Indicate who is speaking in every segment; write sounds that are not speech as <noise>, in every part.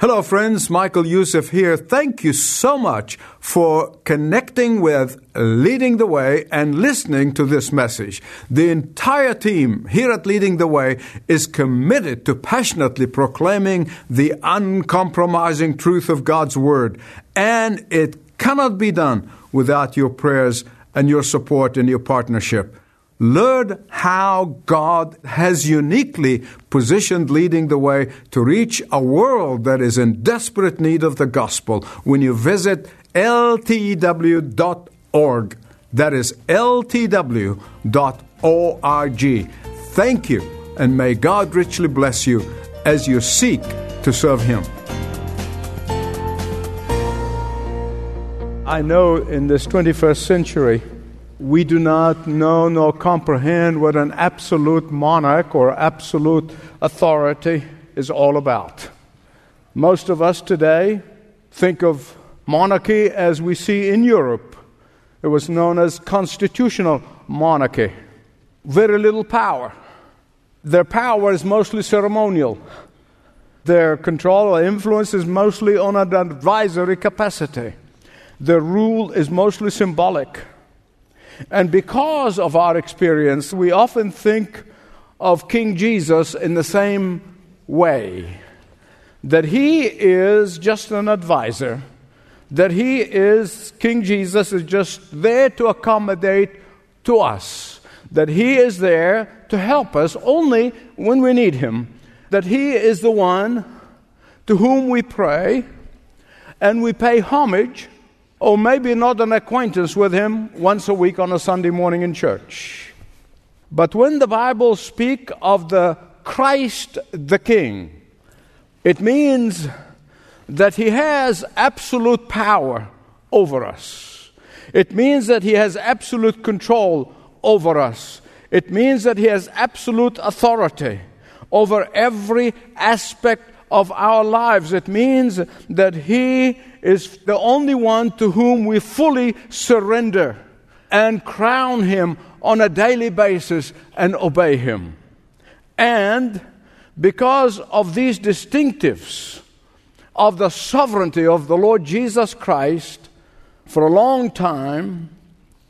Speaker 1: Hello, friends. Michael Youssef here. Thank you so much for connecting with Leading the Way and listening to this message. The entire team here at Leading the Way is committed to passionately proclaiming the uncompromising truth of God's Word, and it cannot be done without your prayers and your support and your partnership. Learn how God has uniquely positioned leading the way to reach a world that is in desperate need of the gospel when you visit ltw.org. That is ltw.org. Thank you, and may God richly bless you as you seek to serve Him. I know in this 21st century, we do not know nor comprehend what an absolute monarch or absolute authority is all about. Most of us today think of monarchy as we see in Europe. It was known as constitutional monarchy. Very little power. Their power is mostly ceremonial. Their control or influence is mostly on an advisory capacity. Their rule is mostly symbolic. And because of our experience, we often think of King Jesus in the same way that he is just an advisor, that he is, King Jesus is just there to accommodate to us, that he is there to help us only when we need him, that he is the one to whom we pray and we pay homage or maybe not an acquaintance with him once a week on a Sunday morning in church. But when the Bible speaks of the Christ the King, it means that he has absolute power over us. It means that he has absolute control over us. It means that he has absolute authority over every aspect of our lives. It means that he is the only one to whom we fully surrender and crown Him on a daily basis and obey Him. And because of these distinctives of the sovereignty of the Lord Jesus Christ, for a long time,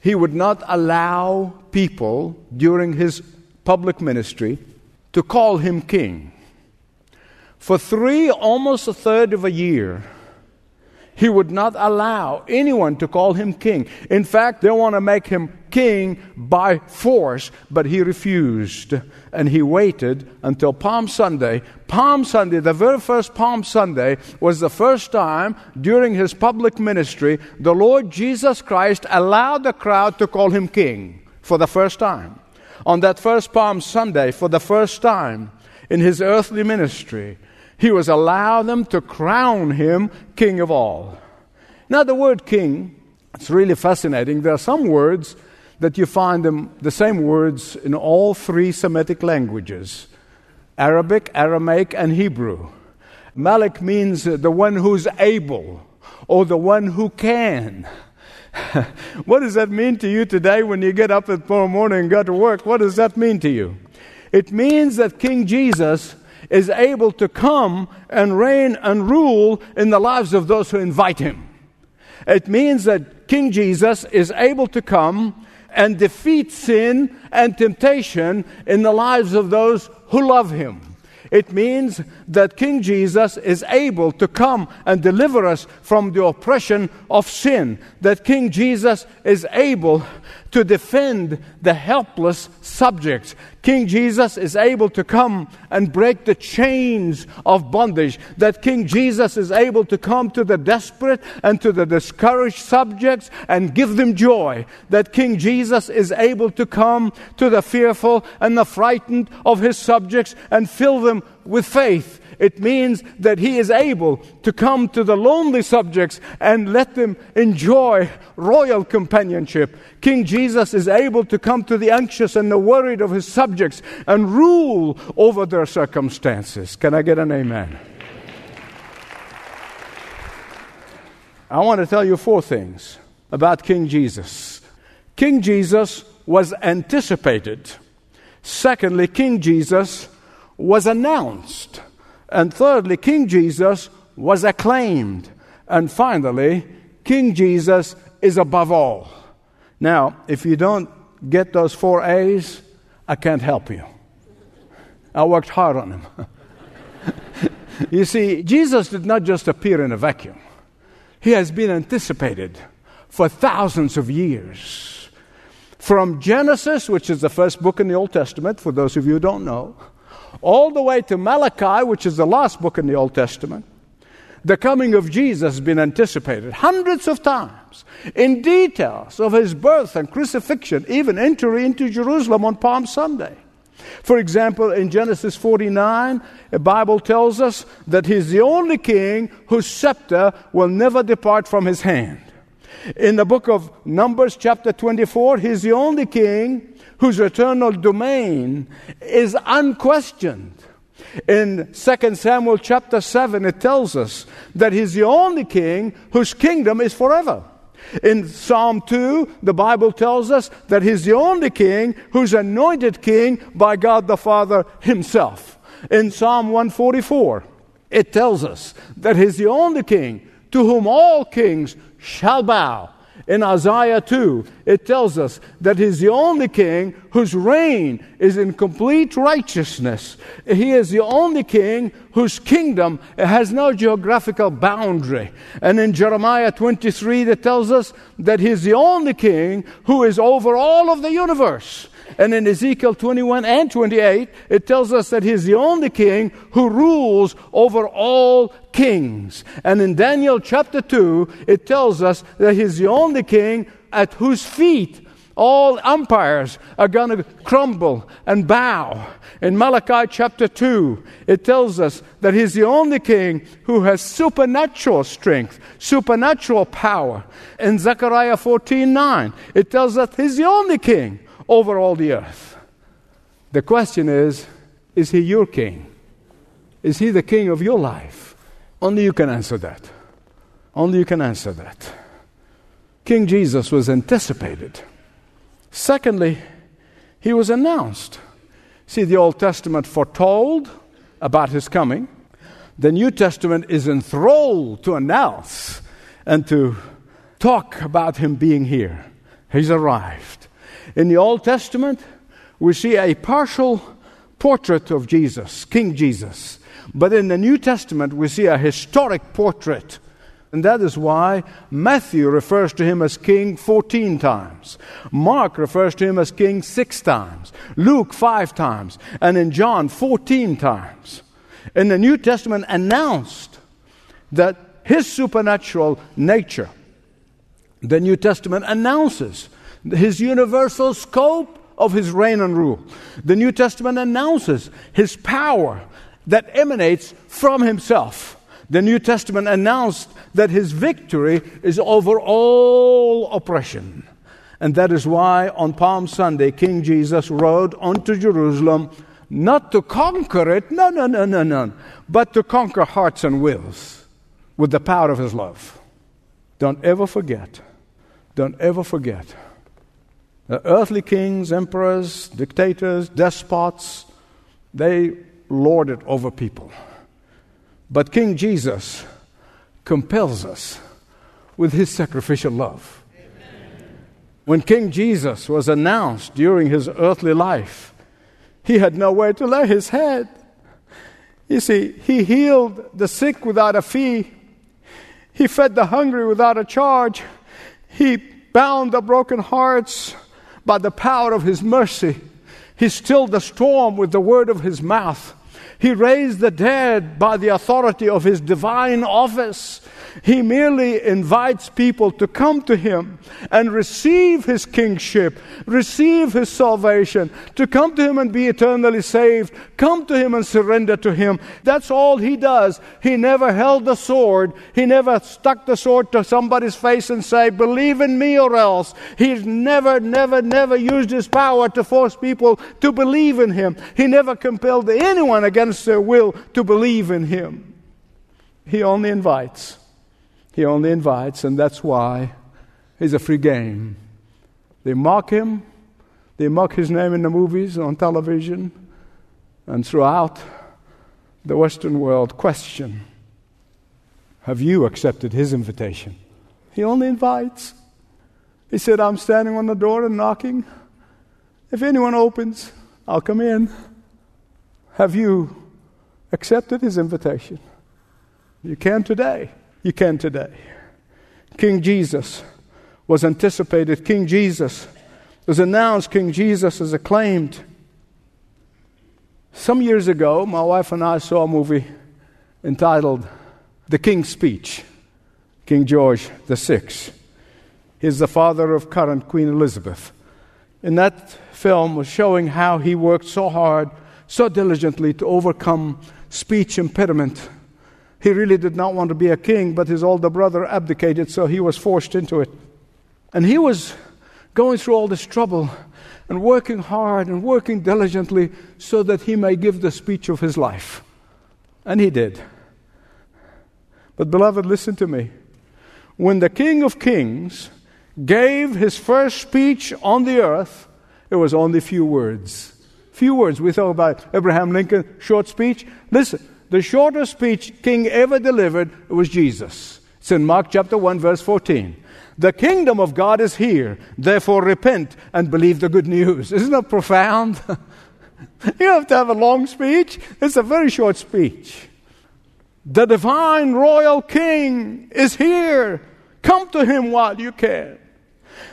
Speaker 1: He would not allow people during His public ministry to call Him King. For three, almost a third of a year, he would not allow anyone to call him king. In fact, they want to make him king by force, but he refused. And he waited until Palm Sunday. Palm Sunday, the very first Palm Sunday, was the first time during his public ministry the Lord Jesus Christ allowed the crowd to call him king for the first time. On that first Palm Sunday, for the first time in his earthly ministry, he was allowed them to crown him king of all. Now, the word king, it's really fascinating. There are some words that you find them, the same words in all three Semitic languages Arabic, Aramaic, and Hebrew. Malik means the one who's able or the one who can. <laughs> what does that mean to you today when you get up at tomorrow morning and go to work? What does that mean to you? It means that King Jesus is able to come and reign and rule in the lives of those who invite him. It means that King Jesus is able to come and defeat sin and temptation in the lives of those who love him. It means that King Jesus is able to come and deliver us from the oppression of sin. That King Jesus is able to defend the helpless subjects. King Jesus is able to come and break the chains of bondage. That King Jesus is able to come to the desperate and to the discouraged subjects and give them joy. That King Jesus is able to come to the fearful and the frightened of his subjects and fill them with faith. It means that he is able to come to the lonely subjects and let them enjoy royal companionship. King Jesus is able to come to the anxious and the worried of his subjects and rule over their circumstances. Can I get an amen? I want to tell you four things about King Jesus. King Jesus was anticipated. Secondly, King Jesus was announced. And thirdly, King Jesus was acclaimed. And finally, King Jesus is above all. Now, if you don't get those four A's, I can't help you. I worked hard on them. <laughs> you see, Jesus did not just appear in a vacuum, he has been anticipated for thousands of years. From Genesis, which is the first book in the Old Testament, for those of you who don't know, all the way to Malachi, which is the last book in the Old Testament, the coming of Jesus has been anticipated hundreds of times in details of his birth and crucifixion, even entry into Jerusalem on Palm Sunday. For example, in Genesis 49, the Bible tells us that he's the only king whose scepter will never depart from his hand. In the book of Numbers, chapter 24, he's the only king whose eternal domain is unquestioned. In 2 Samuel chapter 7, it tells us that he's the only king whose kingdom is forever. In Psalm 2, the Bible tells us that he's the only king who's anointed king by God the Father himself. In Psalm 144, it tells us that he's the only king to whom all kings shall bow in Isaiah 2, it tells us that he's the only king whose reign is in complete righteousness. He is the only king whose kingdom has no geographical boundary. And in Jeremiah 23, it tells us that he's the only king who is over all of the universe. And in Ezekiel 21 and 28, it tells us that he's the only king who rules over all kings. And in Daniel chapter 2, it tells us that he's the only king at whose feet all empires are going to crumble and bow. In Malachi chapter 2, it tells us that he's the only king who has supernatural strength, supernatural power. In Zechariah 14 9, it tells us he's the only king over all the earth. The question is is he your king? Is he the king of your life? Only you can answer that. Only you can answer that. King Jesus was anticipated. Secondly, he was announced. See, the Old Testament foretold about his coming. The New Testament is enthralled to announce and to talk about him being here. He's arrived. In the Old Testament, we see a partial portrait of Jesus, King Jesus. But in the New Testament, we see a historic portrait. And that is why Matthew refers to him as king 14 times. Mark refers to him as king six times. Luke five times. And in John 14 times. In the New Testament, announced that his supernatural nature, the New Testament announces his universal scope of his reign and rule. The New Testament announces his power that emanates from himself. The New Testament announced that his victory is over all oppression. And that is why on Palm Sunday, King Jesus rode onto Jerusalem not to conquer it, no, no, no, no, no, but to conquer hearts and wills with the power of his love. Don't ever forget, don't ever forget the earthly kings, emperors, dictators, despots, they lorded over people. But King Jesus compels us with his sacrificial love. Amen. When King Jesus was announced during his earthly life, he had nowhere to lay his head. You see, he healed the sick without a fee, he fed the hungry without a charge, he bound the broken hearts by the power of his mercy. He stilled the storm with the word of his mouth. He raised the dead by the authority of his divine office. He merely invites people to come to him and receive his kingship, receive his salvation, to come to him and be eternally saved, come to him and surrender to him. That's all he does. He never held the sword, he never stuck the sword to somebody's face and say, Believe in me or else. He's never, never, never used his power to force people to believe in him. He never compelled anyone against their will to believe in him. He only invites. He only invites, and that's why he's a free game. They mock him, they mock his name in the movies, on television, and throughout the Western world question Have you accepted his invitation? He only invites. He said, I'm standing on the door and knocking. If anyone opens, I'll come in. Have you accepted his invitation? You can today. You can today. King Jesus was anticipated. King Jesus was announced. King Jesus is acclaimed. Some years ago, my wife and I saw a movie entitled The King's Speech. King George VI. He's the father of current Queen Elizabeth. In that film was showing how he worked so hard, so diligently to overcome speech impediment. He really did not want to be a king, but his older brother abdicated, so he was forced into it. And he was going through all this trouble and working hard and working diligently so that he may give the speech of his life. And he did. But, beloved, listen to me. When the King of Kings gave his first speech on the earth, it was only few words. Few words. We thought about Abraham Lincoln, short speech. Listen, the shortest speech King ever delivered was Jesus. It's in Mark chapter 1, verse 14. The kingdom of God is here, therefore repent and believe the good news. <laughs> Isn't that profound? <laughs> you have to have a long speech. It's a very short speech. The divine royal king is here. Come to him while you can.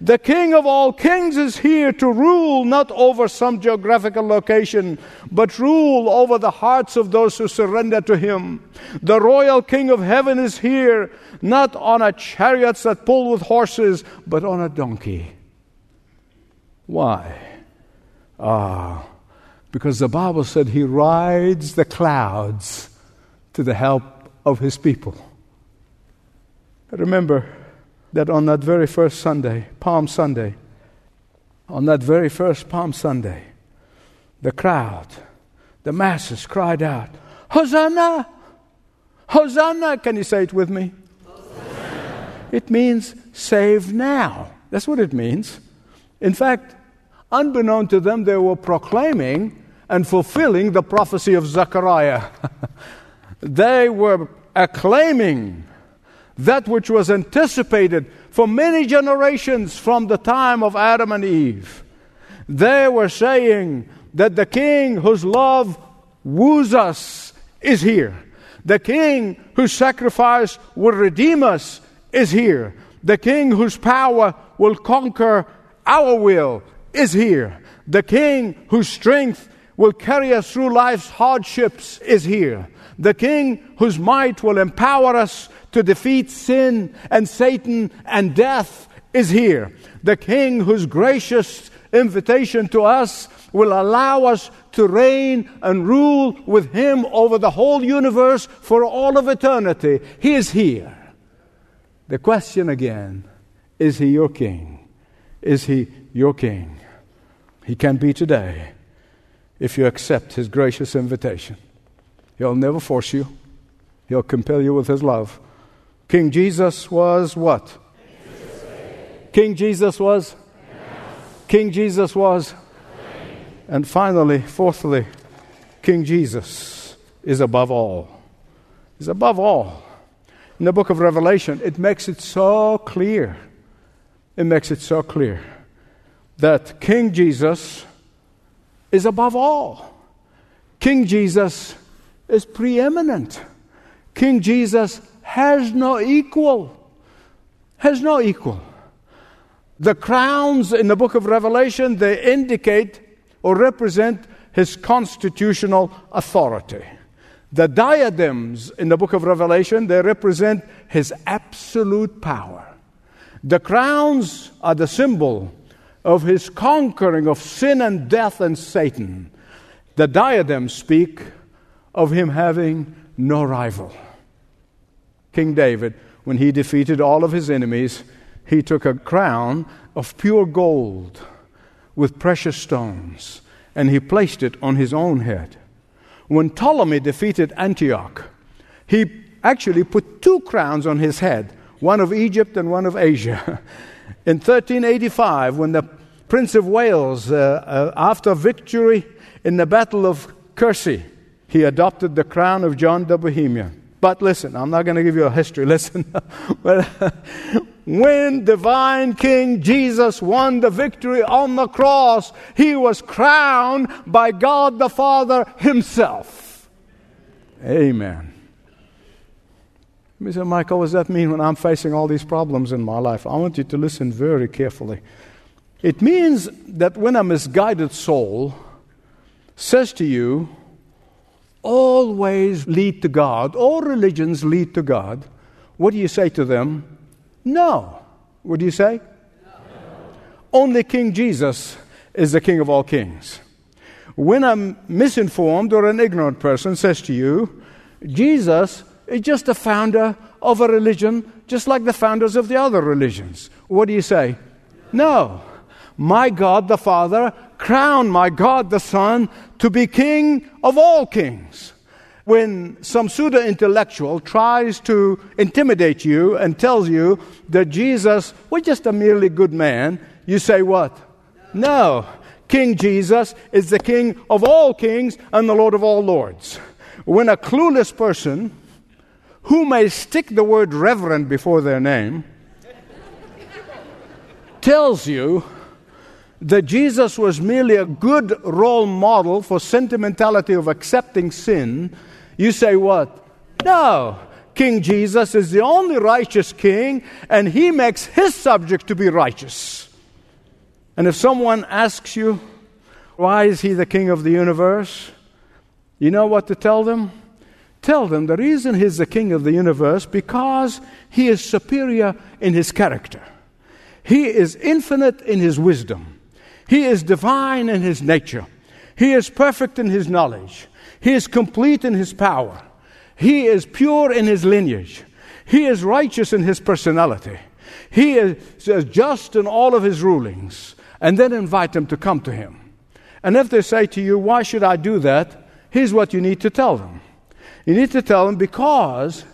Speaker 1: The King of all kings is here to rule not over some geographical location, but rule over the hearts of those who surrender to him. The royal King of heaven is here, not on a chariot that pull with horses, but on a donkey. Why? Ah, because the Bible said he rides the clouds to the help of his people. Remember, that on that very first Sunday, Palm Sunday, on that very first Palm Sunday, the crowd, the masses cried out, Hosanna! Hosanna! Can you say it with me? Hosanna. It means save now. That's what it means. In fact, unbeknown to them, they were proclaiming and fulfilling the prophecy of Zechariah. <laughs> they were acclaiming that which was anticipated for many generations from the time of Adam and Eve. They were saying that the king whose love woos us is here. The king whose sacrifice will redeem us is here. The king whose power will conquer our will is here. The king whose strength will carry us through life's hardships is here. The king whose might will empower us to defeat sin and Satan and death is here. The King, whose gracious invitation to us will allow us to reign and rule with Him over the whole universe for all of eternity, He is here. The question again is He your King? Is He your King? He can be today if you accept His gracious invitation. He'll never force you, He'll compel you with His love. King Jesus was what? King Jesus was? King Jesus was? And finally, fourthly, King Jesus is above all. He's above all. In the book of Revelation, it makes it so clear. It makes it so clear that King Jesus is above all. King Jesus is preeminent. King Jesus has no equal. Has no equal. The crowns in the book of Revelation, they indicate or represent his constitutional authority. The diadems in the book of Revelation, they represent his absolute power. The crowns are the symbol of his conquering of sin and death and Satan. The diadems speak of him having no rival. King David, when he defeated all of his enemies, he took a crown of pure gold with precious stones and he placed it on his own head. When Ptolemy defeated Antioch, he actually put two crowns on his head, one of Egypt and one of Asia. <laughs> In 1385, when the Prince of Wales, uh, uh, after victory in the Battle of Crecy, he adopted the crown of John the Bohemian. But listen, I'm not going to give you a history <laughs> lesson. when divine King Jesus won the victory on the cross, he was crowned by God the Father himself. Amen. Say, Michael, what does that mean when I'm facing all these problems in my life? I want you to listen very carefully. It means that when a misguided soul says to you, all ways lead to God, all religions lead to God, what do you say to them? No. What do you say? No. Only King Jesus is the King of all kings. When a misinformed or an ignorant person says to you, Jesus is just a founder of a religion, just like the founders of the other religions, what do you say? No my God the Father crowned my God the Son to be King of all kings. When some pseudo intellectual tries to intimidate you and tells you that Jesus was just a merely good man, you say what? No. King Jesus is the King of all kings and the Lord of all lords. When a clueless person who may stick the word reverend before their name <laughs> tells you that Jesus was merely a good role model for sentimentality of accepting sin, you say what? No. King Jesus is the only righteous king, and he makes his subject to be righteous. And if someone asks you, why is he the king of the universe? You know what to tell them? Tell them the reason he's the king of the universe because he is superior in his character. He is infinite in his wisdom. He is divine in his nature. He is perfect in his knowledge. He is complete in his power. He is pure in his lineage. He is righteous in his personality. He is just in all of his rulings. And then invite them to come to him. And if they say to you, Why should I do that? Here's what you need to tell them. You need to tell them because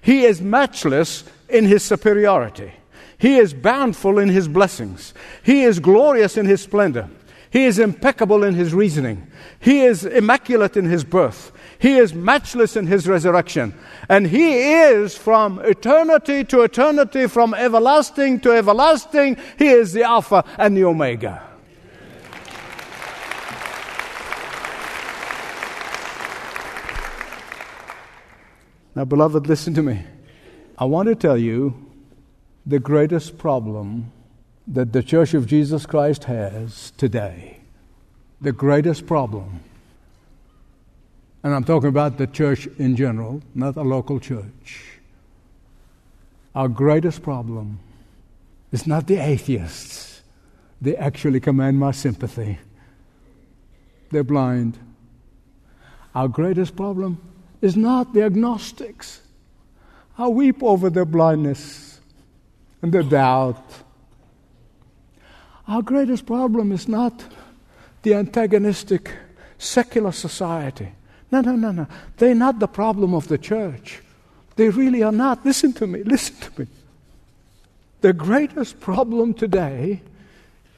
Speaker 1: he is matchless in his superiority. He is bountiful in his blessings. He is glorious in his splendor. He is impeccable in his reasoning. He is immaculate in his birth. He is matchless in his resurrection. And he is from eternity to eternity, from everlasting to everlasting. He is the Alpha and the Omega. Now, beloved, listen to me. I want to tell you the greatest problem that the Church of Jesus Christ has today. The greatest problem. And I'm talking about the church in general, not a local church. Our greatest problem is not the atheists. They actually command my sympathy. They're blind. Our greatest problem is not the agnostics. I weep over their blindness and the doubt. Our greatest problem is not the antagonistic secular society. No, no, no, no. They're not the problem of the church. They really are not. Listen to me, listen to me. The greatest problem today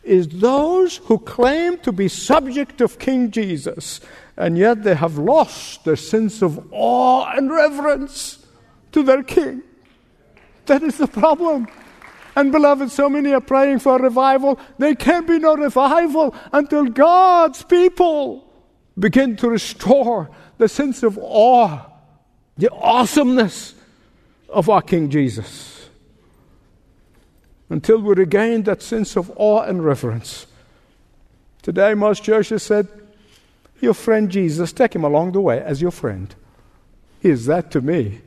Speaker 1: is those who claim to be subject of King Jesus, and yet they have lost their sense of awe and reverence to their King. That is the problem. And beloved, so many are praying for a revival. There can be no revival until God's people begin to restore the sense of awe, the awesomeness of our King Jesus. Until we regain that sense of awe and reverence. Today, most churches said, Your friend Jesus, take him along the way as your friend. He is that to me.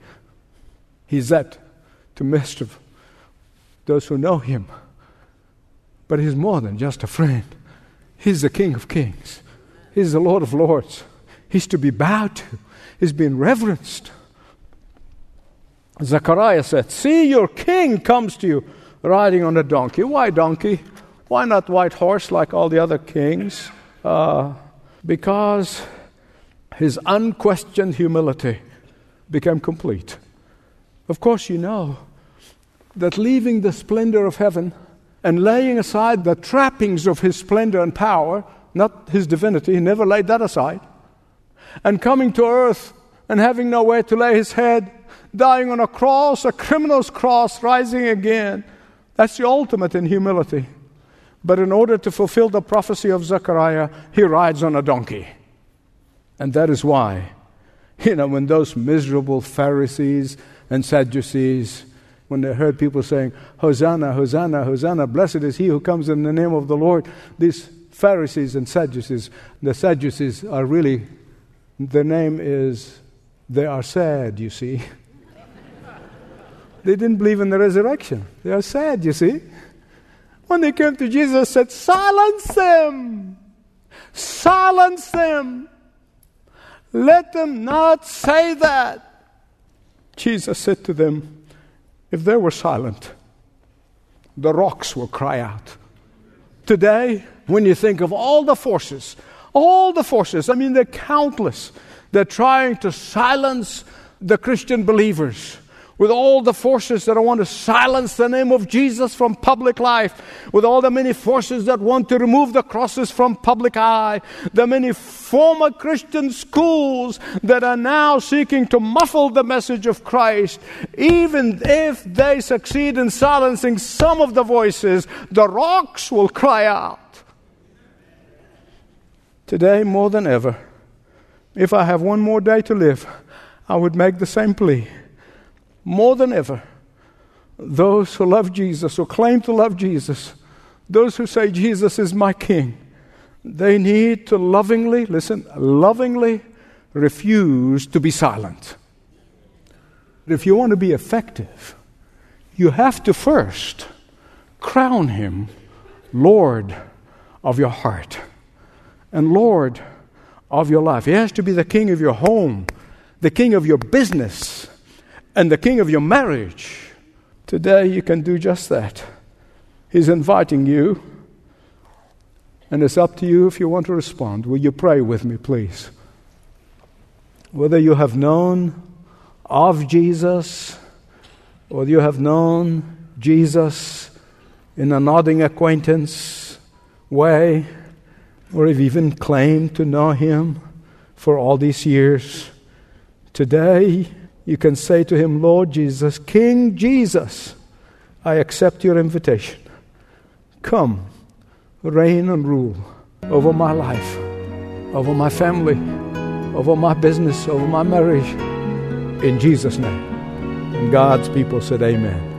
Speaker 1: He's that to Mr those who know him. But he's more than just a friend. He's the King of Kings. He's the Lord of Lords. He's to be bowed to. He's been reverenced. Zechariah said, See, your king comes to you riding on a donkey. Why donkey? Why not white horse like all the other kings? Uh, because his unquestioned humility became complete. Of course, you know that leaving the splendor of heaven and laying aside the trappings of his splendor and power, not his divinity, he never laid that aside, and coming to earth and having nowhere to lay his head, dying on a cross, a criminal's cross, rising again. That's the ultimate in humility. But in order to fulfill the prophecy of Zechariah, he rides on a donkey. And that is why, you know, when those miserable Pharisees and Sadducees, when they heard people saying, Hosanna, Hosanna, Hosanna, blessed is he who comes in the name of the Lord, these Pharisees and Sadducees, the Sadducees are really, their name is, they are sad, you see. <laughs> they didn't believe in the resurrection. They are sad, you see. When they came to Jesus, said, Silence them! Silence them! Let them not say that. Jesus said to them, If they were silent, the rocks will cry out. Today, when you think of all the forces, all the forces, I mean, they're countless, they're trying to silence the Christian believers with all the forces that want to silence the name of Jesus from public life, with all the many forces that want to remove the crosses from public eye, the many former Christian schools that are now seeking to muffle the message of Christ, even if they succeed in silencing some of the voices, the rocks will cry out. Today, more than ever, if I have one more day to live, I would make the same plea more than ever, those who love Jesus, who claim to love Jesus, those who say Jesus is my King, they need to lovingly, listen, lovingly refuse to be silent. If you want to be effective, you have to first crown Him Lord of your heart and Lord of your life. He has to be the King of your home, the King of your business and the king of your marriage. Today, you can do just that. He's inviting you, and it's up to you if you want to respond. Will you pray with me, please? Whether you have known of Jesus, or you have known Jesus in a nodding acquaintance way, or have even claimed to know him for all these years, today, you can say to him, Lord Jesus, King Jesus, I accept your invitation. Come, reign and rule over my life, over my family, over my business, over my marriage. In Jesus' name. And God's people said, Amen.